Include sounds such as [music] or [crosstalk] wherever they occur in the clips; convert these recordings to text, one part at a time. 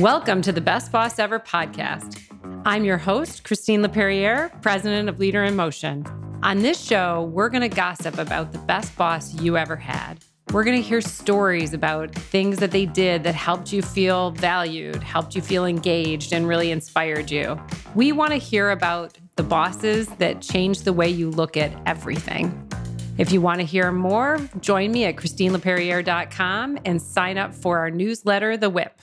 Welcome to the Best Boss Ever podcast. I'm your host, Christine Laperriere, president of Leader in Motion. On this show, we're going to gossip about the best boss you ever had. We're going to hear stories about things that they did that helped you feel valued, helped you feel engaged, and really inspired you. We want to hear about the bosses that changed the way you look at everything. If you want to hear more, join me at ChristineLaperriere.com and sign up for our newsletter, The Whip.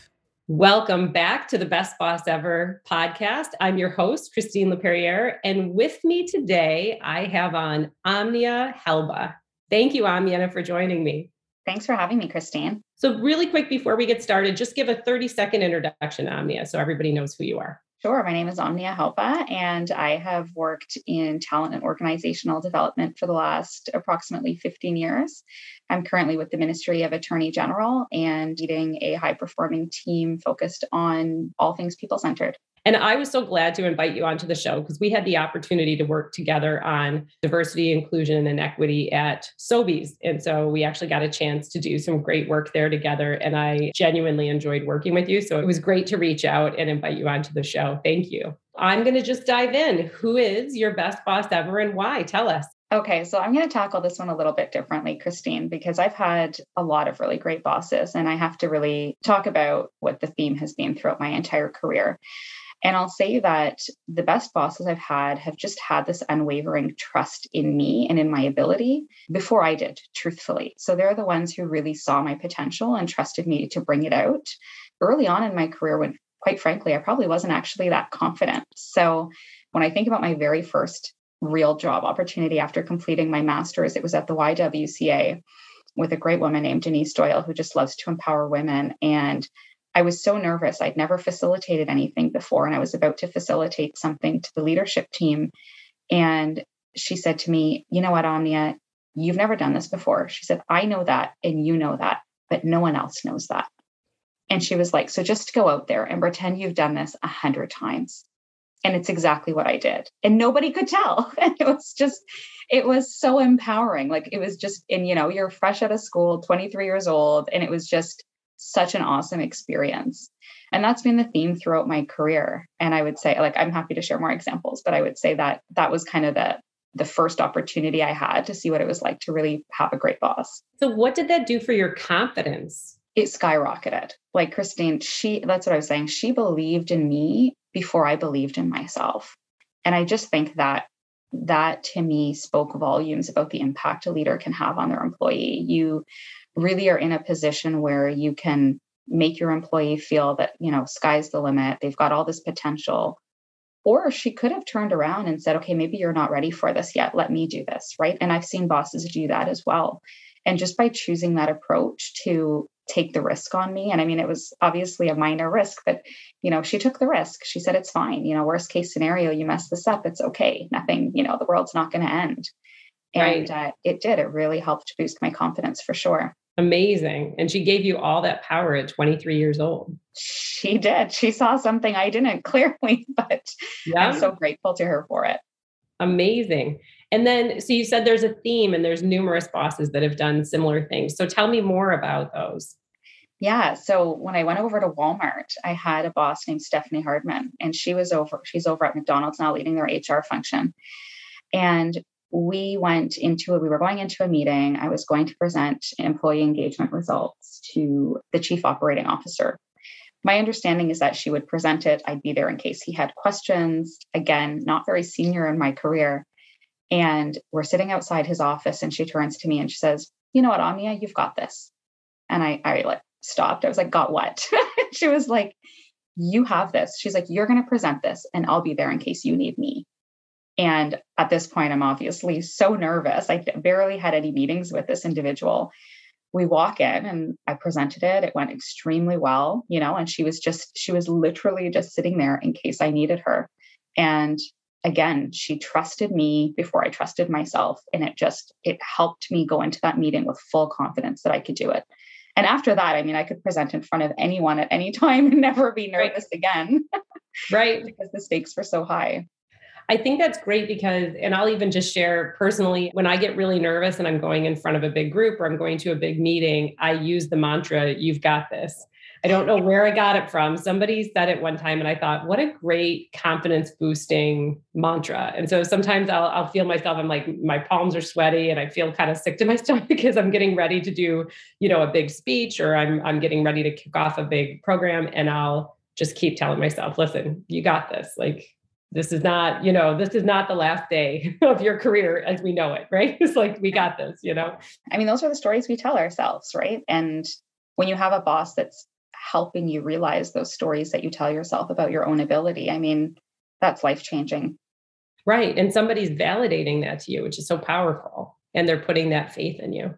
Welcome back to the Best Boss Ever podcast. I'm your host, Christine Laperriere, and with me today, I have on Amnia Helba. Thank you, Amnia, for joining me. Thanks for having me, Christine. So, really quick before we get started, just give a 30 second introduction, Amnia, so everybody knows who you are. Sure. My name is Omnia Helpa, and I have worked in talent and organizational development for the last approximately 15 years. I'm currently with the Ministry of Attorney General and leading a high performing team focused on all things people centered. And I was so glad to invite you onto the show because we had the opportunity to work together on diversity, inclusion, and equity at Sobeys. And so we actually got a chance to do some great work there together. And I genuinely enjoyed working with you. So it was great to reach out and invite you onto the show. Thank you. I'm going to just dive in. Who is your best boss ever and why? Tell us. Okay, so I'm going to tackle this one a little bit differently, Christine, because I've had a lot of really great bosses, and I have to really talk about what the theme has been throughout my entire career. And I'll say that the best bosses I've had have just had this unwavering trust in me and in my ability before I did, truthfully. So they're the ones who really saw my potential and trusted me to bring it out early on in my career when, quite frankly, I probably wasn't actually that confident. So when I think about my very first real job opportunity after completing my master's, it was at the YWCA with a great woman named Denise Doyle who just loves to empower women. And I was so nervous. I'd never facilitated anything before, and I was about to facilitate something to the leadership team. And she said to me, You know what, Omnia, you've never done this before. She said, I know that, and you know that, but no one else knows that. And she was like, So just go out there and pretend you've done this a hundred times. And it's exactly what I did. And nobody could tell. [laughs] And it was just, it was so empowering. Like it was just, and you know, you're fresh out of school, 23 years old, and it was just, such an awesome experience. And that's been the theme throughout my career. And I would say, like, I'm happy to share more examples, but I would say that that was kind of the the first opportunity I had to see what it was like to really have a great boss. So what did that do for your confidence? It skyrocketed. Like Christine, she that's what I was saying. She believed in me before I believed in myself. And I just think that that to me spoke volumes about the impact a leader can have on their employee. You really are in a position where you can make your employee feel that, you know, sky's the limit, they've got all this potential. Or she could have turned around and said, okay, maybe you're not ready for this yet. Let me do this. Right. And I've seen bosses do that as well. And just by choosing that approach to take the risk on me, and I mean, it was obviously a minor risk, but, you know, she took the risk. She said, it's fine. You know, worst case scenario, you mess this up. It's okay. Nothing, you know, the world's not going to end. And right. uh, it did. It really helped boost my confidence for sure. Amazing. And she gave you all that power at 23 years old. She did. She saw something I didn't [laughs] clearly, but yeah. I'm so grateful to her for it. Amazing. And then, so you said there's a theme and there's numerous bosses that have done similar things. So tell me more about those. Yeah. So when I went over to Walmart, I had a boss named Stephanie Hardman, and she was over, she's over at McDonald's now leading their HR function. And we went into we were going into a meeting i was going to present employee engagement results to the chief operating officer my understanding is that she would present it i'd be there in case he had questions again not very senior in my career and we're sitting outside his office and she turns to me and she says you know what amnia you've got this and i i like stopped i was like got what [laughs] she was like you have this she's like you're going to present this and i'll be there in case you need me and at this point, I'm obviously so nervous. I barely had any meetings with this individual. We walk in and I presented it. It went extremely well, you know, and she was just, she was literally just sitting there in case I needed her. And again, she trusted me before I trusted myself. And it just, it helped me go into that meeting with full confidence that I could do it. And after that, I mean, I could present in front of anyone at any [laughs] time and never be nervous right. again. right. [laughs] because the stakes were so high. I think that's great because, and I'll even just share personally, when I get really nervous and I'm going in front of a big group or I'm going to a big meeting, I use the mantra, you've got this. I don't know where I got it from. Somebody said it one time and I thought, what a great confidence boosting mantra. And so sometimes I'll, I'll feel myself, I'm like, my palms are sweaty and I feel kind of sick to my [laughs] stomach because I'm getting ready to do, you know, a big speech or I'm, I'm getting ready to kick off a big program. And I'll just keep telling myself, listen, you got this. Like, this is not, you know, this is not the last day [laughs] of your career as we know it, [laughs] right? It's like, we got this, you know? I mean, those are the stories we tell ourselves, right? And when you have a boss that's helping you realize those stories that you tell yourself about your own ability, I mean, that's life changing. Right. And somebody's validating that to you, which is so powerful. And they're putting that faith in you.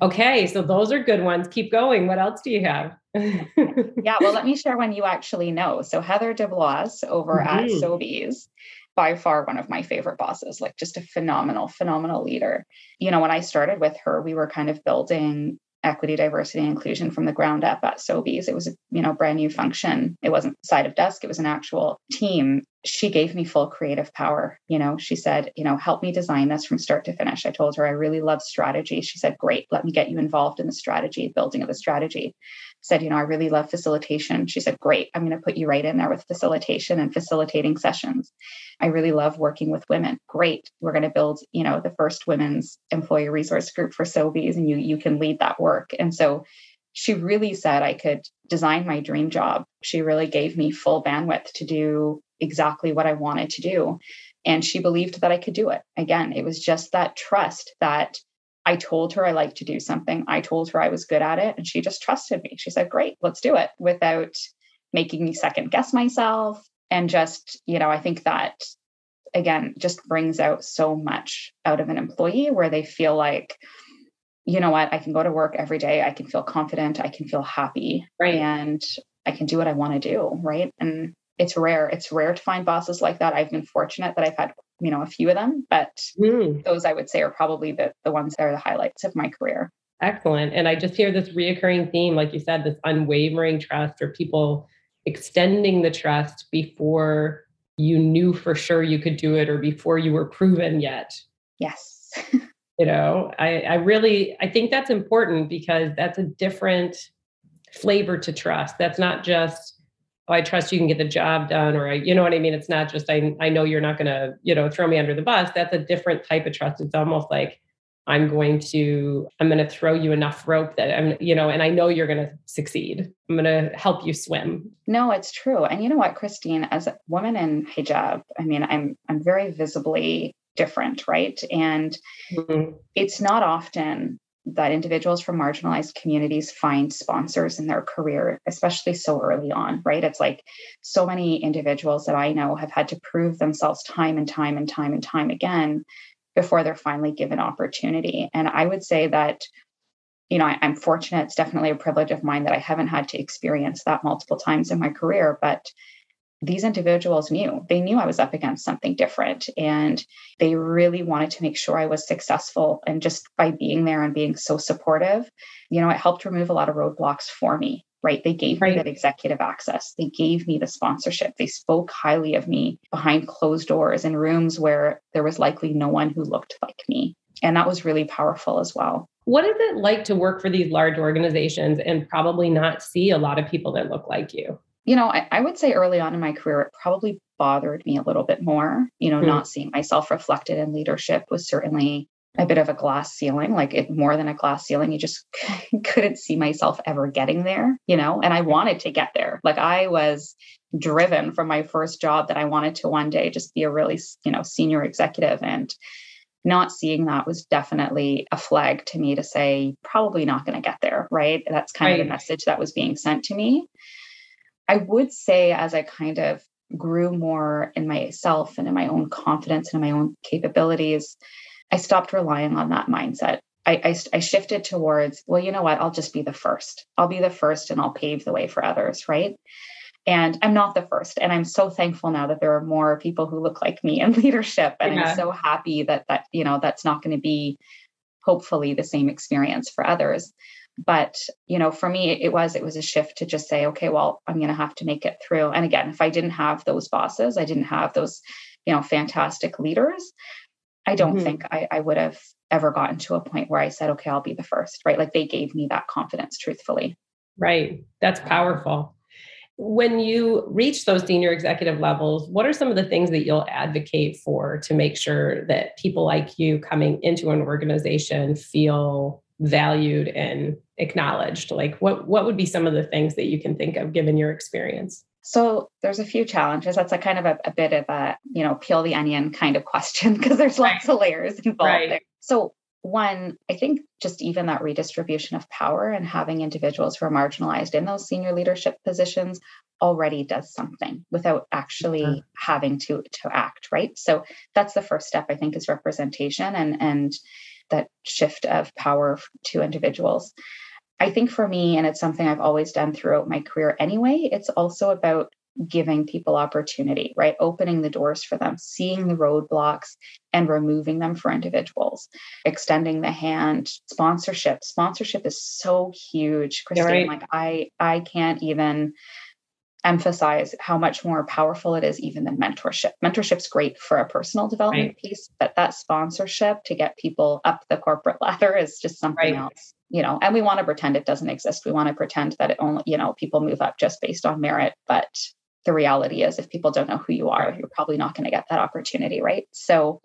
Okay. So those are good ones. Keep going. What else do you have? [laughs] yeah. Well, let me share one you actually know. So Heather DeBlois over mm-hmm. at Sobeys by far one of my favorite bosses, like just a phenomenal, phenomenal leader. You know, when I started with her, we were kind of building equity, diversity, inclusion from the ground up at Sobeys. It was a you know brand new function. It wasn't side of desk. It was an actual team. She gave me full creative power. You know, she said, you know, help me design this from start to finish. I told her I really love strategy. She said, great, let me get you involved in the strategy, building of the strategy said, you know, I really love facilitation. She said, great, I'm going to put you right in there with facilitation and facilitating sessions. I really love working with women. Great. We're going to build, you know, the first women's employee resource group for Sobeys and you you can lead that work. And so she really said I could design my dream job. She really gave me full bandwidth to do exactly what I wanted to do. And she believed that I could do it. Again, it was just that trust that I told her I liked to do something. I told her I was good at it, and she just trusted me. She said, Great, let's do it without making me second guess myself. And just, you know, I think that again just brings out so much out of an employee where they feel like, you know what, I can go to work every day. I can feel confident. I can feel happy. Right. And I can do what I want to do. Right. And it's rare. It's rare to find bosses like that. I've been fortunate that I've had you know a few of them but mm. those i would say are probably the, the ones that are the highlights of my career excellent and i just hear this reoccurring theme like you said this unwavering trust or people extending the trust before you knew for sure you could do it or before you were proven yet yes [laughs] you know I, I really i think that's important because that's a different flavor to trust that's not just I trust you can get the job done, or I, you know what I mean? It's not just I I know you're not gonna, you know, throw me under the bus. That's a different type of trust. It's almost like I'm going to, I'm going to throw you enough rope that I'm, you know, and I know you're going to succeed. I'm going to help you swim. No, it's true. And you know what, Christine, as a woman in hijab, I mean, I'm, I'm very visibly different, right? And mm-hmm. it's not often that individuals from marginalized communities find sponsors in their career, especially so early on, right? It's like so many individuals that I know have had to prove themselves time and time and time and time again before they're finally given opportunity. And I would say that, you know, I, am fortunate. It's definitely a privilege of mine that I haven't had to experience that multiple times in my career, but these individuals knew. They knew i was up against something different and they really wanted to make sure i was successful and just by being there and being so supportive you know it helped remove a lot of roadblocks for me right? They gave right. me that executive access. They gave me the sponsorship. They spoke highly of me behind closed doors in rooms where there was likely no one who looked like me and that was really powerful as well. What is it like to work for these large organizations and probably not see a lot of people that look like you you know, I, I, would say early on in my career, it probably bothered me a little bit more. You know, mm not seeing myself reflected in leadership was certainly a bit of a glass ceiling, like it more than a glass ceiling. You just [laughs] couldn't see myself ever getting there, you know, and I wanted to get there. Like I was driven from my first job that I wanted to one day just be a really, you know, senior executive. And not seeing that was definitely a flag to me to say, probably not going to get there. Right. That's kind right. of the message that was being sent to me. I would say, as I kind of grew more in myself and in my own confidence and in my own capabilities, I stopped relying on that mindset. I, I, I, shifted towards, well, you know what? I'll just be the first. I'll be the first and I'll pave the way for others, right? And I'm not the first. And I'm so thankful now that there are more people who look like me in [laughs] leadership. And yeah. I'm so happy that that, you know, that's not going to be hopefully the same experience for others but you know for me it was it was a shift to just say okay well i'm going to have to make it through and again if i didn't have those bosses i didn't have those you know fantastic leaders i don't mm-hmm. think I, I would have ever gotten to a point where i said okay i'll be the first right like they gave me that confidence truthfully Right. That's powerful. When you reach those senior executive levels, what are some of the things that you'll advocate for to make sure that people like you coming into an organization feel valued and acknowledged? Like what what would be some of the things that you can think of given your experience? So there's a few challenges. That's a kind of a, a bit of a, you know, peel the onion kind of question [laughs] because there's lots right. of layers involved right. there. So one, I think just even that redistribution of power and having individuals who are marginalized in those senior leadership positions already does something without actually mm-hmm. having to to act, right? So that's the first step I think is representation and and that shift of power to individuals. I think for me, and it's something I've always done throughout my career anyway, it's also about giving people opportunity, right? Opening the doors for them, seeing the roadblocks and removing them for individuals, extending the hand, sponsorship. Sponsorship is so huge, Christine. Right. Like I I can't even emphasize how much more powerful it is even than mentorship. Mentorship's great for a personal development right. piece, but that sponsorship to get people up the corporate ladder is just something right. else. You know, and we want to pretend it doesn't exist. We want to pretend that it only, you know, people move up just based on merit, but the reality is if people don't know who you are you're probably not going to get that opportunity right? So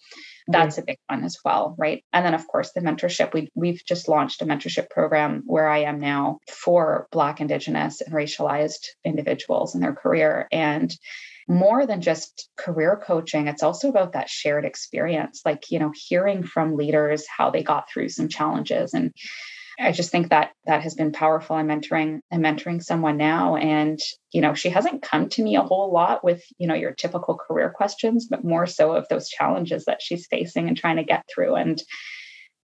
that's a big one as well right? And then of course the mentorship. We, we've just launched a mentorship program where i am now for black indigenous and racialized individuals in their career. And more than just career coaching it's also about that shared experience like you know hearing from leaders how they got through some challenges and I just think that that has been powerful. I'm mentoring I'm mentoring someone now and you know she hasn't come to me a whole lot with you know your typical career questions but more so of those challenges that she's facing and trying to get through and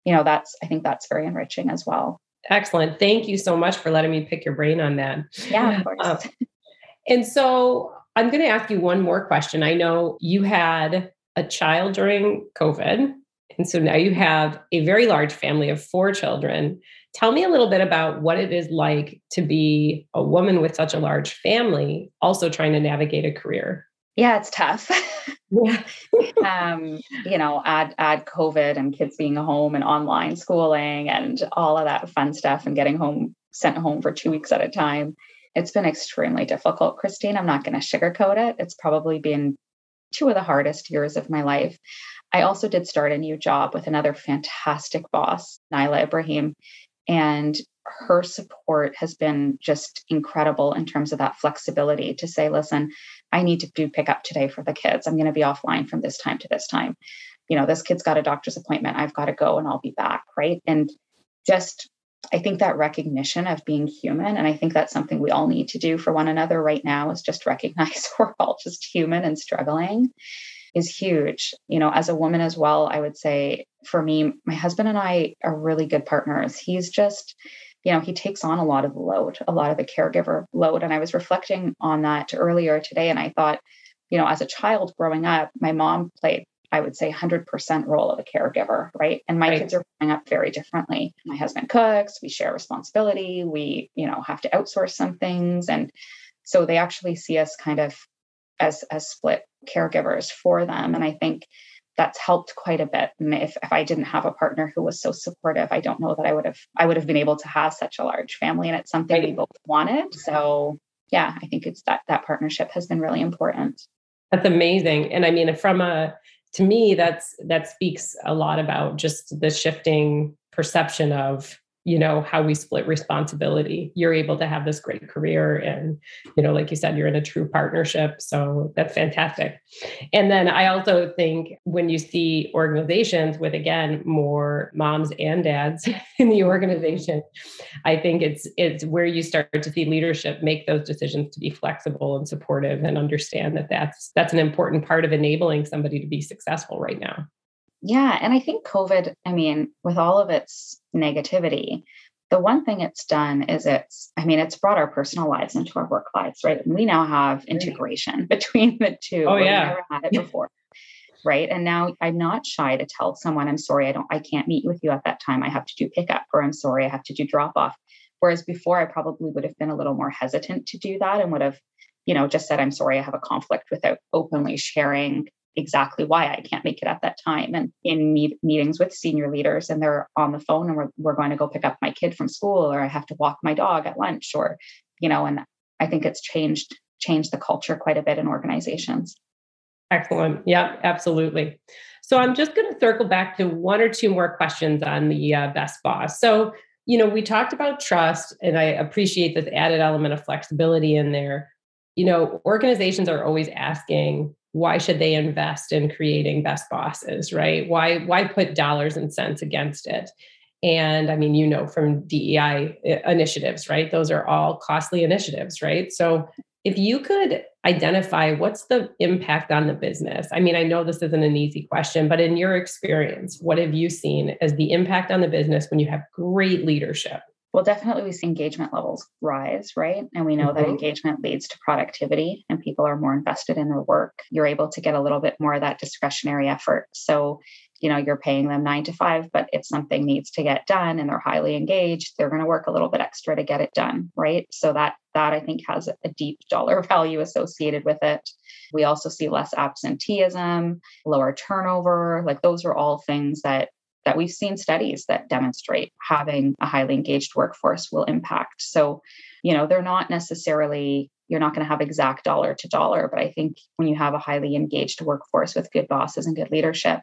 you know that's I think that's very enriching as well. Excellent. Thank you so much for letting me pick your brain on that. Yeah, of course. Uh, [laughs] and so I'm going to ask you one more question. I know you had a child during COVID and so now you have a very large family of four children. Tell me a little bit about what it is like to be a woman with such a large family, also trying to navigate a career. Yeah, it's tough. [laughs] Yeah. um, you know, add add COVID and kids being home and online schooling and all of that fun stuff and getting home sent home for two weeks at a time. It's been extremely difficult, Christine. I'm not going to sugarcoat it. It's probably been two of the hardest years of my life. I also did start a new job with another fantastic boss, Nyla Ibrahim. And her support has been just incredible in terms of that flexibility to say, listen, I need to do pickup today for the kids. I'm going to be offline from this time to this time. You know, this kid's got a doctor's appointment. I've got to go and I'll be back. Right. And just, I think that recognition of being human, and I think that's something we all need to do for one another right now is just recognize [laughs] we're all just human and struggling is huge. You know, as a woman as well, I would say for me, my husband and I are really good partners. He's just, you know, he takes on a lot of the load, a lot of the caregiver load. And I was reflecting on that earlier today. And I thought, you know, as a child growing up, my mom played I would say 100% role of a caregiver, right? And my right. kids are growing up very differently. My husband cooks, we share responsibility, we, you know, have to outsource some things and so they actually see us kind of as as split caregivers for them and i think that's helped quite a bit and if, if i didn't have a partner who was so supportive i don't know that i would have i would have been able to have such a large family and it's something right. we both wanted so yeah i think it's that that partnership has been really important that's amazing and i mean from a to me that's that speaks a lot about just the shifting perception of you know how we split responsibility. You're able to have this great career and you know like you said you're in a true partnership. So that's fantastic. And then i also think when you see organizations with again more moms and dads [laughs] in the organization i think it's it's where you start to see leadership make those decisions to be flexible and supportive and understand that that's that's an important part of enabling somebody to be successful right now yeah. And I think COVID, I mean, with all of its negativity, the one thing it's done is it's, I mean, it's brought our personal lives into our work lives, right? And we now have integration [laughs] between the two. Oh, yeah. We never had it before. right. And now I'm not shy to tell someone, I'm sorry, I don't, I can't meet with you at that time. I have to do pickup, or I'm sorry, I have to do drop off. Whereas before, I probably would have been a little more hesitant to do that and would have, you know, just said, I'm sorry, I have a conflict without openly sharing exactly why I can't make it at that time. And in meet, meetings with senior leaders, and they're on the phone, and we're, we're going to go pick up my kid from school, or I have to walk my dog at lunch, or, you know, and I think it's changed changed the culture quite a bit in organizations. Excellent. Yeah, absolutely. So I'm just going to circle back to one or two more questions on the uh, best boss. So, you know, we talked about trust, and I appreciate this added element of flexibility in there. You know, organizations are always asking, why should they invest in creating best bosses right? Why why put dollars and cents against it? And i mean you know from dei eh, initiatives right? Those are all costly initiatives right? So if you could identify what's the impact on the business i mean i know this isn't an easy question but in your experience what have you seen as the impact on the business when you have great leadership well, definitely we see engagement levels rise, right? And we know mm-hmm. that engagement leads to productivity and people are more invested in their work. You're able to get a little bit more of that discretionary effort. So, you know, you're paying them nine to five, but if something needs to get done and they're highly engaged, they're going to work a little bit extra to get it done, right? So that that I think has a deep [laughs] dollar value associated with it. We also see less absenteeism, lower turnover. Like those are all things that that we've seen studies that demonstrate having a highly engaged workforce will impact. So, you know, they're not necessarily, you're not going to have exact dollar to dollar, but I think when you have a highly engaged workforce with good bosses and good leadership,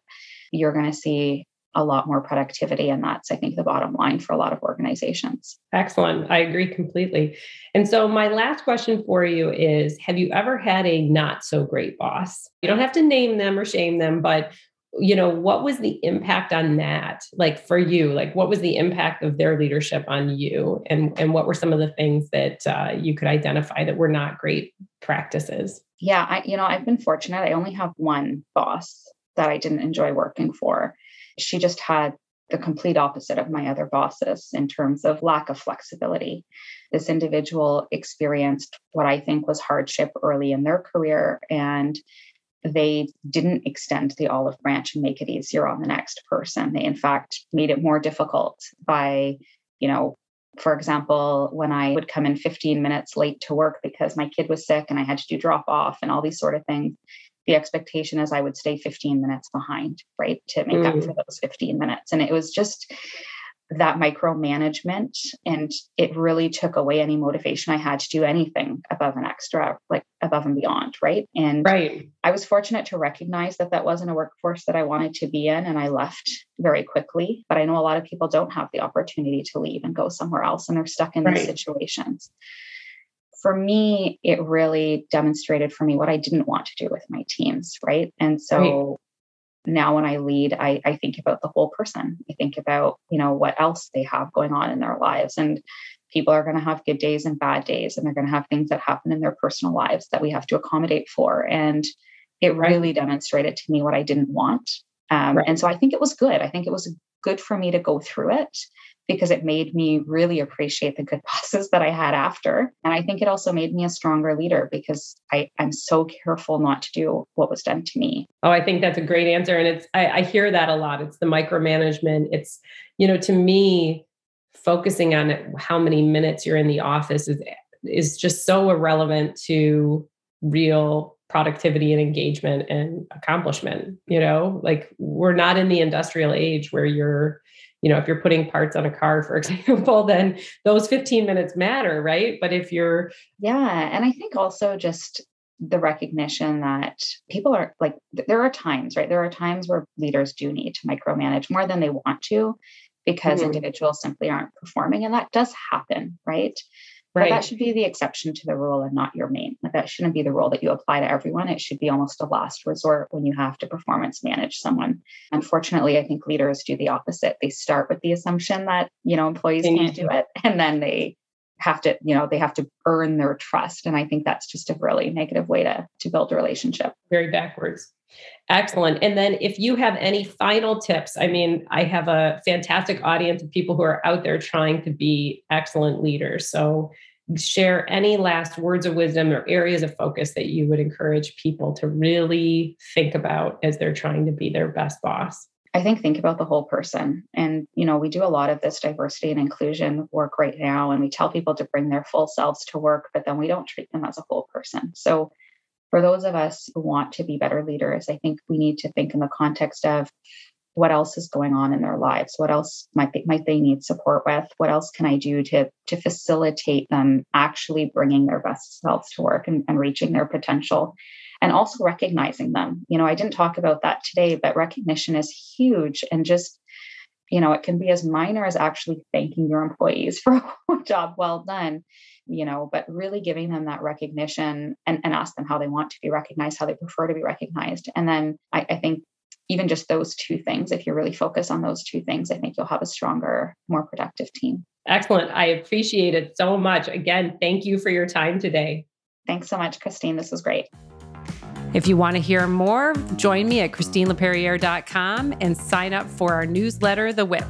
you're going to see a lot more productivity. And that's, I think, the bottom line for a lot of organizations. Excellent. I agree completely. And so, my last question for you is Have you ever had a not so great boss? You don't have to name them or shame them, but you know what was the impact on that like for you? Like what was the impact of their leadership on you? And and what were some of the things that uh, you could identify that were not great practices? Yeah i you know i've been fortunate. I only have one boss that i didn't enjoy working for. She just had the complete opposite of my other bosses in terms of lack of flexibility. This individual experienced what I think was hardship early in their career and they didn't extend the olive branch and make it easier on the next person. They, in fact, made it more difficult by, you know, for example, when I would come in 15 minutes late to work because my kid was sick and I had to do drop off and all these sort of things, the expectation is I would stay 15 minutes behind, right, to make mm. up for those 15 minutes. And it was just, that micromanagement and it really took away any motivation I had to do anything above an extra, like above and beyond. Right. And right. I was fortunate to recognize that that wasn't a workforce that I wanted to be in. And I left very quickly. But I know a lot of people don't have the opportunity to leave and go somewhere else and they're stuck in right. these situations. For me, it really demonstrated for me what I didn't want to do with my teams. Right. And so now when I lead, I, I think about the whole person. I think about, you know, what else they have going on in their lives. And people are going to have good days and bad days, and they're going to have things that happen in their personal lives that we have to accommodate for. And it really demonstrated to me what I didn't want. Um, right. And so I think it was good. I think it was good for me to go through it because it made me really appreciate the good [laughs] bosses that I had after. And I think it also made me a stronger leader because I, I'm so careful not to do what was done to me. Oh, I think that's a great answer. And it's, I, I hear that a lot. It's the micromanagement. It's, you know, to me, focusing on how many minutes you're in the office is, is just so irrelevant to real productivity and engagement and accomplishment you know? Like we're not in the industrial age where you're you know if you're putting parts on a car for [laughs] example then those 15 minutes matter right? But if you're yeah and i think also just the recognition that people are like there are times right? There are times where leaders do need to micromanage more than they want to because mm-hmm. individuals simply aren't performing and that does happen right Right. But that should be the exception to the rule and not your main. Like that shouldn't be the rule that you apply to everyone. It should be almost a last resort when you have to performance manage someone. Unfortunately, I think leaders do the opposite. They start with the assumption that, you know, employees can't do it and then they have to, you know, they have to earn their trust. And I think that's just a really negative way to to build a relationship. Very backwards. Excellent. And then if you have any final tips, I mean, I have a fantastic audience of people who are out there trying to be excellent leaders. So share any last words of wisdom or areas of focus that you would encourage people to really think about as they're trying to be their best boss? I think think about the whole person. And, you know, we do a lot of this diversity and inclusion work right now, and we tell people to bring their full selves to work, but then we don't treat them as a whole person. So for those of us who want to be better leaders, I think we need to think in the context of what else is going on in their lives what else might they, might they need support with what else can i do to to facilitate them actually bringing their best selves to work and, and reaching their potential and also recognizing them you know i didn't talk about that today but recognition is huge and just you know it can be as minor as actually thanking your employees [laughs] for a job well done you know but really giving them that recognition and, and ask them how they want to be recognized how they prefer to be recognized and then I, I think even just those two things, if you really focus on those two things, I think you'll have a stronger, more productive team. Excellent. I appreciate it so much. Again, thank you for your time today. Thanks so much, Christine. This was great. If you want to hear more, join me at ChristineLaperriere.com and sign up for our newsletter, The Whip.